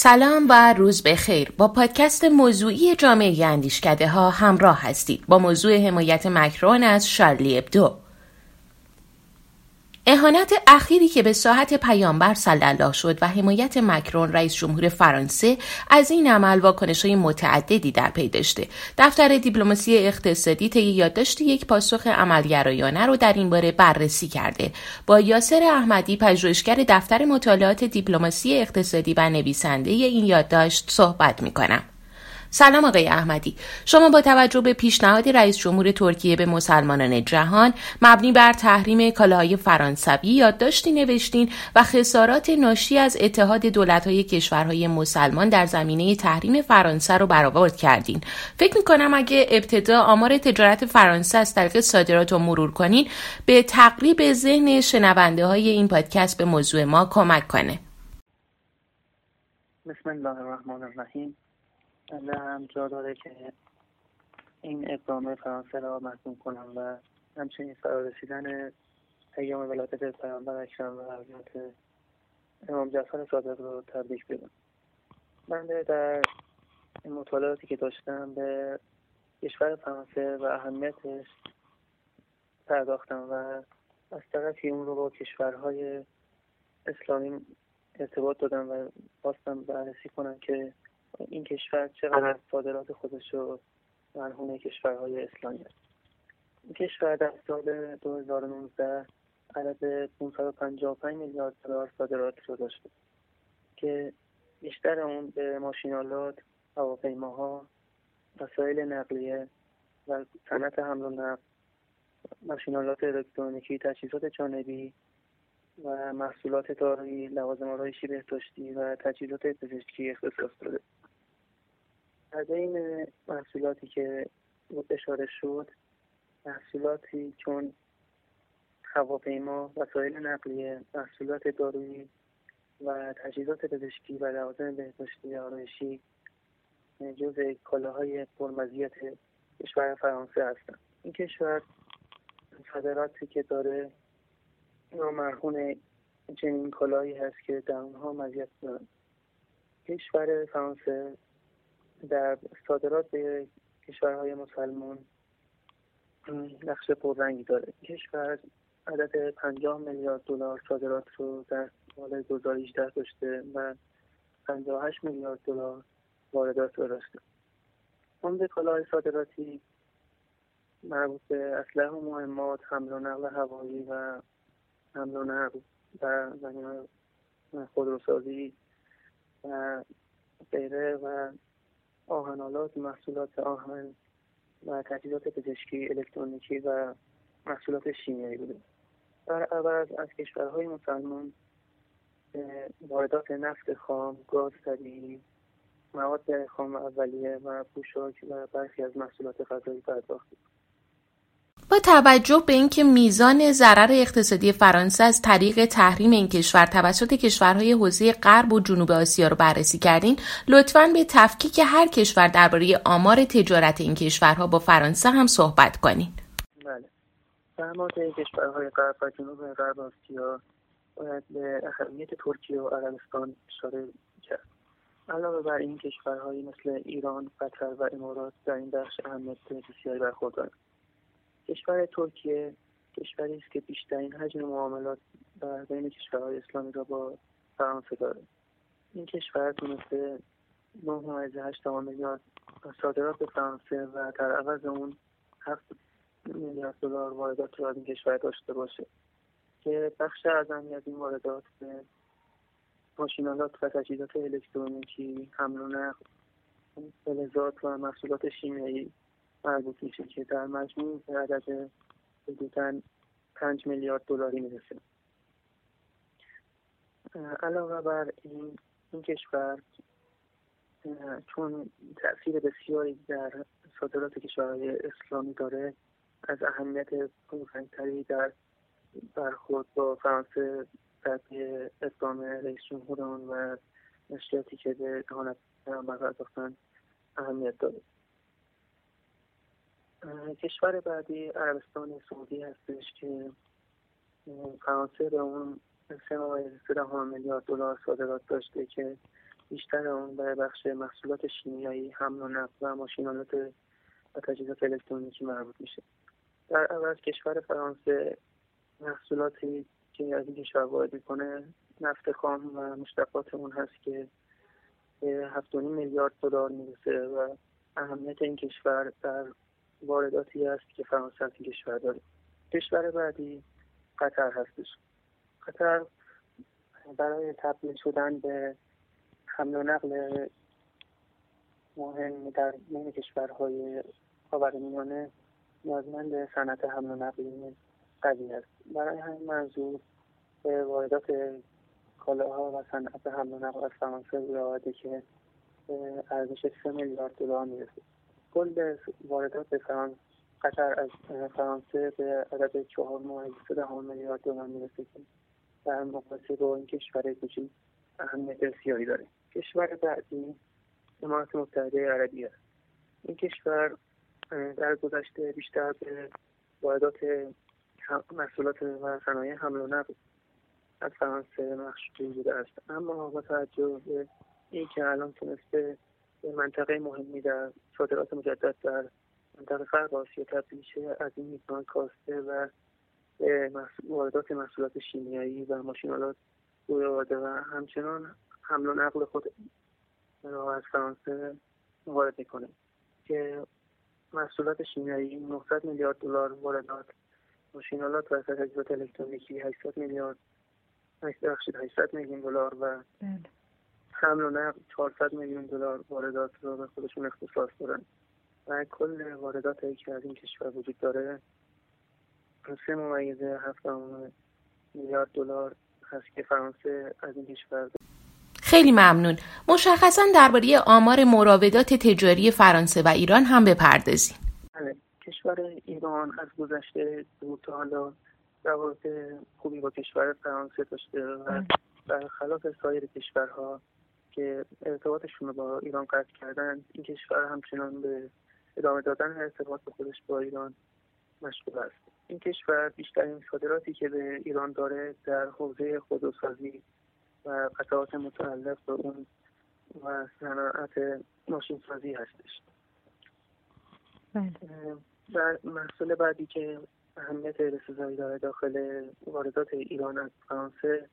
سلام و روز بخیر. با پادکست موضوعی جامعه اندیشکده ها همراه هستید. با موضوع حمایت مکرون از شارلی ابدو. اهانت اخیری که به ساحت پیامبر صلی الله شد و حمایت مکرون رئیس جمهور فرانسه از این عمل واکنش های متعددی در پی داشته دفتر دیپلماسی اقتصادی طی یادداشت یک پاسخ عملگرایانه رو در این باره بررسی کرده با یاسر احمدی پژوهشگر دفتر مطالعات دیپلماسی اقتصادی و نویسنده این یادداشت صحبت می کنم. سلام آقای احمدی. شما با توجه به پیشنهاد رئیس جمهور ترکیه به مسلمانان جهان مبنی بر تحریم کالاهای فرانسوی یادداشتی نوشتین و خسارات ناشی از اتحاد دولتهای کشورهای مسلمان در زمینه تحریم فرانسه رو برآورد کردین. فکر می‌کنم اگه ابتدا آمار تجارت فرانسه از طریق صادرات رو مرور کنین به تقریب ذهن شنونده های این پادکست به موضوع ما کمک کنه. بسم الله الرحمن الرحیم. بنده هم جا داره که این اقدام فرانسه را مضمون کنم و همچنین فرارسیدن ایام ولادت پیامبر اکرم و حضرت امام جعفر صادق رو تبریک بدم بنده در مطالعاتی که داشتم به کشور فرانسه و اهمیتش پرداختم و از طرفی اون رو با کشورهای اسلامی ارتباط دادم و خواستم بررسی کنم که این کشور چقدر صادرات خودش رو مرهون کشورهای اسلامی است. این کشور در سال 2019 عدد 555 میلیارد دلار صادرات رو داشته که بیشتر اون به ماشینالات هواپیماها وسایل نقلیه و صنعت حمل و نقل ماشینالات الکترونیکی تجهیزات جانبی و محصولات دارویی لوازم آرایشی بهداشتی و تجهیزات پزشکی اختصاص داده. از این محصولاتی که اشاره شد محصولاتی چون هواپیما وسایل نقلیه محصولات دارویی و تجهیزات پزشکی و لوازم بهداشتی آرایشی جز کالاهای پرمزیت کشور فرانسه هستند. این کشور صادراتی که داره مرهون چنین کالایی هست که در اونها مزیت دارن. کشور فرانسه در صادرات به کشورهای مسلمان نقش پررنگی داره. کشور عدد 50 میلیارد دلار صادرات رو در سال 2018 داشته و 58 میلیارد دلار واردات رو داشته. عمده کالاهای صادراتی مربوط به اسلحه و مهمات حمل و نقل هوایی و حمل و نقل و خودروسازی و غیره و آهنالات محصولات آهن و تجهیزات پزشکی الکترونیکی و محصولات شیمیایی بوده. در عوض از کشورهای مسلمان واردات نفت خام گاز طبیعی مواد خام اولیه و پوشاک و برخی از محصولات غذایی پرداخت با توجه به اینکه میزان ضرر اقتصادی فرانسه از طریق تحریم این کشور توسط کشورهای حوزه غرب و جنوب آسیا رو بررسی کردین لطفا به تفکیک هر کشور درباره آمار تجارت این کشورها با فرانسه هم صحبت کنین. بله. این کشورهای غرب و جنوب غرب آسیا باید به اهمیت ترکیه و عربستان اشاره کرد. علاوه بر این کشورهایی مثل ایران قطر و امارات در این بخش اهمیت بسیاری برخوردارند. کشور ترکیه کشوری است که بیشترین حجم معاملات در بین کشورهای اسلامی را با فرانسه دارد این کشور تونسته 9.8 میلیارد صادرات به فرانسه و در عوض اون 7 میلیارد دلار واردات را از این کشور داشته باشه که بخش اعظمی از این واردات به ماشینالات و تجهیزات الکترونیکی حمل و نقل فلزات و محصولات شیمیایی مربوط میشه که در مجموع به عدد حدودا پنج میلیارد دلاری می‌رسه. علاوه بر این این کشور چون تاثیر بسیاری در صادرات کشورهای اسلامی داره از اهمیت پررنگتری در برخورد با فرانسه در اقدام رئیس جمهور و نشریاتی که به اهانت پیامبر اهمیت داره. کشور بعدی عربستان سعودی هستش که فرانسه به اون سه میلیارد دلار صادرات داشته که بیشتر اون به بخش محصولات شیمیایی حمل و نقل و ماشینالات و تجهیزات الکترونیکی مربوط میشه. در عوض کشور فرانسه محصولاتی که از این کشور وارد می‌کنه نفت خام و مشتقات اون هست که هفت میلیارد دلار می‌رسه و اهمیت این کشور در وارداتی است که فرانسه از این کشور داره. کشور بعدی قطر هستش. قطر برای تبدیل شدن به حمل و نقل مهم در بین کشورهای خاورمیانه نیازمند صنعت حمل و نقل قوی است. برای همین منظور به واردات کالاها و صنعت حمل و نقل از فرانسه رعایت که ارزش سه میلیارد دلار می‌رسه. کل واردات فرانسه قطر از فرانسه به عدد چهار ماه میلیارد دلار می‌رسه که در مقایسه با این کشور کوچیک اهمیت بسیاری داره. کشور بعدی امارات متحده عربی است. این کشور در گذشته بیشتر به واردات محصولات و صنایع حمل و نقل از فرانسه مشغول بوده است. اما با توجه به اینکه الان تونسته منطقه مهمی در صادرات مجدد در منطقه غرب آسیا تبدیل از این میزان کاسته و واردات محصولات شیمیایی و ماشینالات روی آورده و همچنان حمل و نقل خود را از فرانسه وارد می‌کنه که محصولات شیمیایی 900 میلیارد دلار واردات ماشینالات و تجهیزات الکترونیکی 800 میلیارد 800 میلیون دلار و بله. حمل و نقل 400 میلیون دلار واردات رو به خودشون اختصاص دارن و کل واردات که از این کشور وجود داره. سه ممیزه هفت میلیارد دلار هست که فرانسه از این کشور خیلی ممنون. مشخصا درباره آمار مراودات تجاری فرانسه و ایران هم بپردازیم. بله کشور ایران از گذشته دو تا حالا روابط خوبی با کشور فرانسه داشته و برخلاف سایر کشورها که ارتباطشون رو با ایران قطع کردن این کشور همچنان به ادامه دادن ارتباط خودش با ایران مشغول است این کشور بیشترین صادراتی که به ایران داره در حوزه خودروسازی و قطعات متعلق به اون و صناعت ماشین سازی هستش بله. و محصول بعدی که اهمیت رسیزایی داره داخل واردات ایران از فرانسه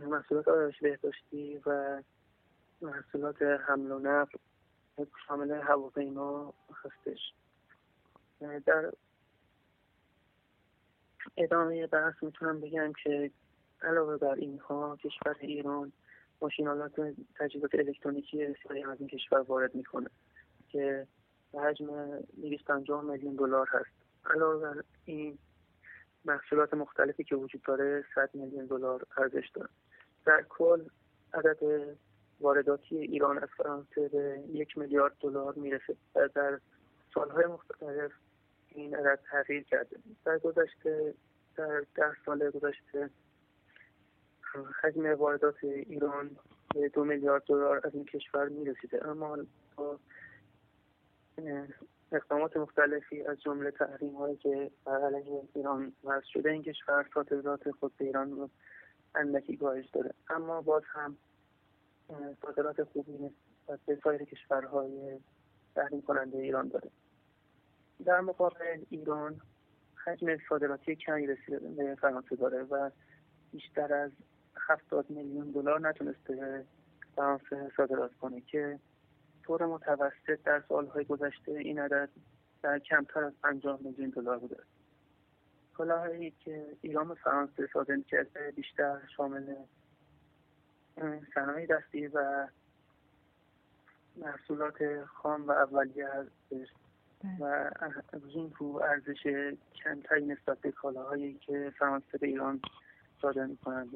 محصولات آرایش بهداشتی و محصولات حمل و نقل شامل هواپیما هستش. در ادامه بحث می‌تونم بگم که علاوه بر اینها کشور ایران ماشینالات تجهیزات الکترونیکی بسیاری از این کشور وارد می‌کنه که به حجم 250 میلیون دلار هست. علاوه بر این محصولات مختلفی که وجود داره 100 میلیون دلار ارزش داره. در کل عدد وارداتی ایران از فرانسه به یک میلیارد دلار می‌رسه و در سالهای مختلف این عدد تغییر کرده. در گذشته در ده سال گذشته حجم واردات ایران به دو میلیارد دلار از این کشور می‌رسیده. اما با اقدامات مختلفی از جمله تحریم هایی که بر علیه ایران وضع شده این کشور صادرات خود به ایران اندکی کاهش داره. اما باز هم صادرات خوبی نسبت به سایر کشورهای تحریم کننده ایران داره. در مقابل ایران حجم صادراتی کمی به فرانسه داره و بیشتر از هفتاد میلیون دلار نتونسته فرانسه صادرات کنه که طور متوسط در سالهای گذشته این عدد در کمتر از پنجاه میلیون دلار بوده. کالاهایی که ایران و فرانسه صادر کرده بیشتر شامل صنایع دستی و محصولات خام و اولیه هستش بله. و از این رو ارزش کمتری نسبت به کالاهایی که فرانسه به ایران صادر می‌کنند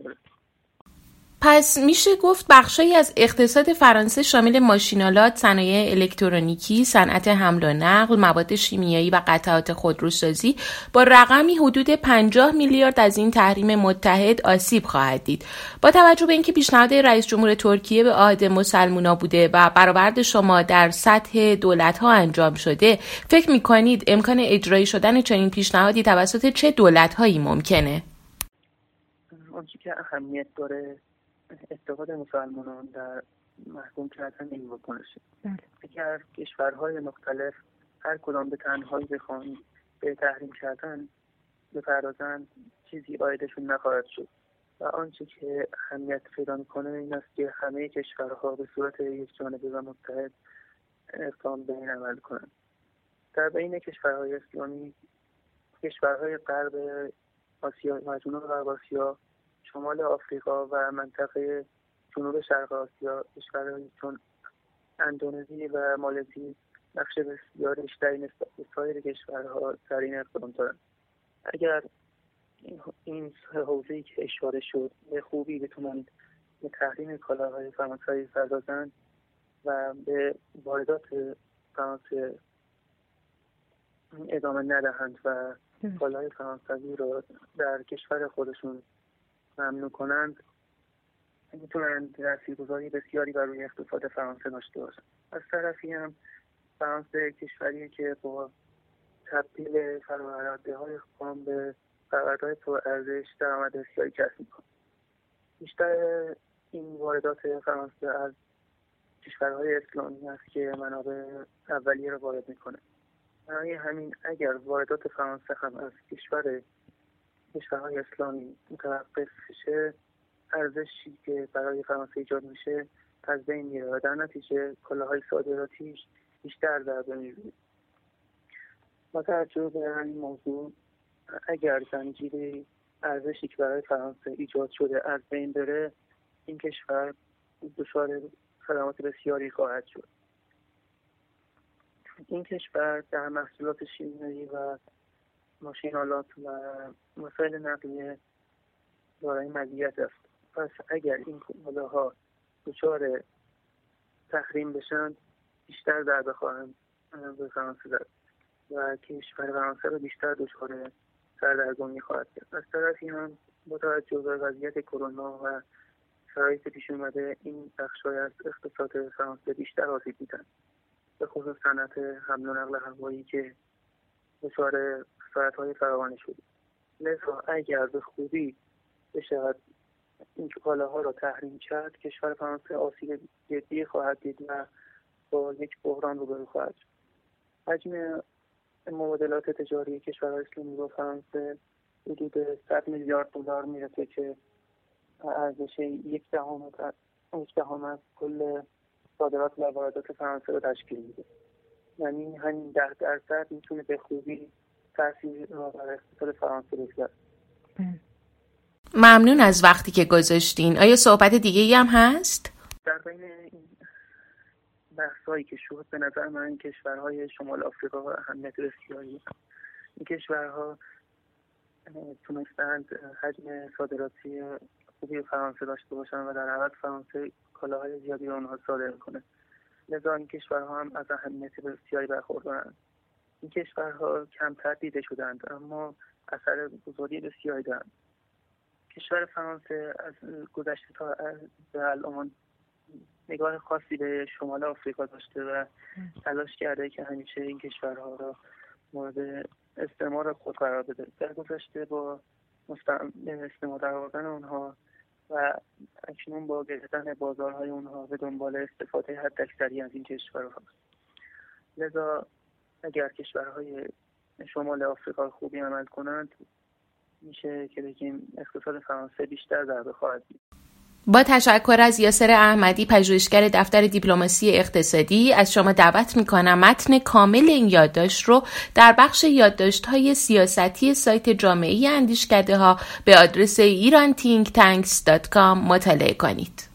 پس میشه گفت بخشایی از اقتصاد فرانسه شامل ماشینالات، صنایع الکترونیکی، صنعت حمل و نقل، مواد شیمیایی و قطعات خودروسازی با رقمی حدود 50 میلیارد از این تحریم متحد آسیب خواهد دید. با توجه به اینکه پیشنهاد رئیس جمهور ترکیه به عهد مسلمونا بوده و برآورد شما در سطح دولت ها انجام شده، فکر می‌کنید امکان اجرایی شدن چنین پیشنهادی توسط چه دولت هایی ممکنه؟ که اهمیت داره اتحاد مسلمانان در محکوم کردن این واکنشه بله. اگر کشورهای مختلف هر کدام به تنهایی بخوان به تحریم کردن بپردازند چیزی آیدشون نخواهد شد. و آنچه که اهمیت پیدا می‌کنه این است که همه کشورها به صورت یک جانبه و متحد اقدام به این عمل کنند. در بین کشورهای اسلامی کشورهای غرب آسیا و جنوب غرب آسیا شمال آفریقا و منطقه جنوب شرق آسیا کشورهایی چون اندونزی و مالزی نقش بسیار بیشتری نسبت به سایر کشورها در این اقدام دارند اگر این حوزه که اشاره شد به خوبی بتونند به تحریم کالاهای فرانسوی پردازند و به واردات فرانسه ادامه ندهند و کالاهای فرانسوی رو در کشور خودشون ممنوع کنند می‌تونند تاثیرگذاری بسیاری بر روی اقتصاد فرانسه داشته باشند از طرفی هم فرانسه کشوریه که با تبدیل فرآورده های خام به ارزش درآمد بسیاری کسب می‌کنه. بیشتر این واردات فرانسه از کشورهای اسلامی است که منابع اولیه را وارد می‌کنه. برای همین اگر واردات فرانسه هم از کشور کشورهای اسلامی متوقف بشه ارزشی که برای فرانسه ایجاد میشه از بین میره و در نتیجه کالاهای صادراتیش بیشتر در بین با توجه به همین موضوع اگر زنجیره ارزشی که برای فرانسه ایجاد شده از بین بره این کشور دچار خدمات بسیاری خواهد شد. این کشور در محصولات شیمیایی و ماشینالات و مسائل نقلیه دارای مزیت است. پس اگر این کالاها دچار تحریم بشن بیشتر در بخواهند به فرانسه زد و کشور فرانسه رو بیشتر دچار سردرگمی خواهد کرد. از طرفی هم با توجه به وضعیت کرونا و شرایط پیش اومده این بخشهای از اقتصاد فرانسه بیشتر آسیب دیدن به خصوص صنعت حمل و نقل هوایی که دچار های فراوانی شده لذا اگر به خوبی بشود این کالاها را تحریم کرد کشور فرانسه آسیب جدی خواهد دید و با یک بحران روبرو خواهد شد. حجم مبادلات تجاری کشور اسلامی با فرانسه حدود 100 میلیارد دلار می‌رسه که ارزش یک دهم یک دهم از کل صادرات و واردات فرانسه رو تشکیل میده. یعنی همین ده درصد می‌تونه به خوبی اقتصاد فرانسه ممنون از وقتی که گذاشتین. آیا صحبت دیگه ای هم هست؟ در بین این بحثایی که شد به نظر من کشورهای شمال آفریقا و اهمیت بسیاری این کشورها تونستند حجم صادراتی خوبی فرانسه داشته باشن و در عوض فرانسه کالاهای زیادی رو آنها صادر کنه. لذا این کشورها هم از اهمیت بسیاری برخوردارند این کشورها کمتر دیده شدند اما اثر بزرگی بسیاری دارند کشور فرانسه از گذشته تا به الان نگاه خاصی به شمال آفریقا داشته و تلاش کرده که همیشه این کشورها را مورد استعمار خود قرار بده. در گذشته با استعمار آوردن اونها و اکنون با گرفتن بازارهای اونها به دنبال استفاده حد اکثری از این کشورها. لذا اگر کشورهای شمال آفریقا خوبی عمل کنند میشه که بگیم اقتصاد فرانسه بیشتر ضربه خواهد دید با تشکر از یاسر احمدی پژوهشگر دفتر دیپلماسی اقتصادی از شما دعوت می‌کنم متن کامل این یادداشت رو در بخش یادداشت های سیاستی سایت جامعه اندیشکده ها به آدرس ایران مطالعه کنید.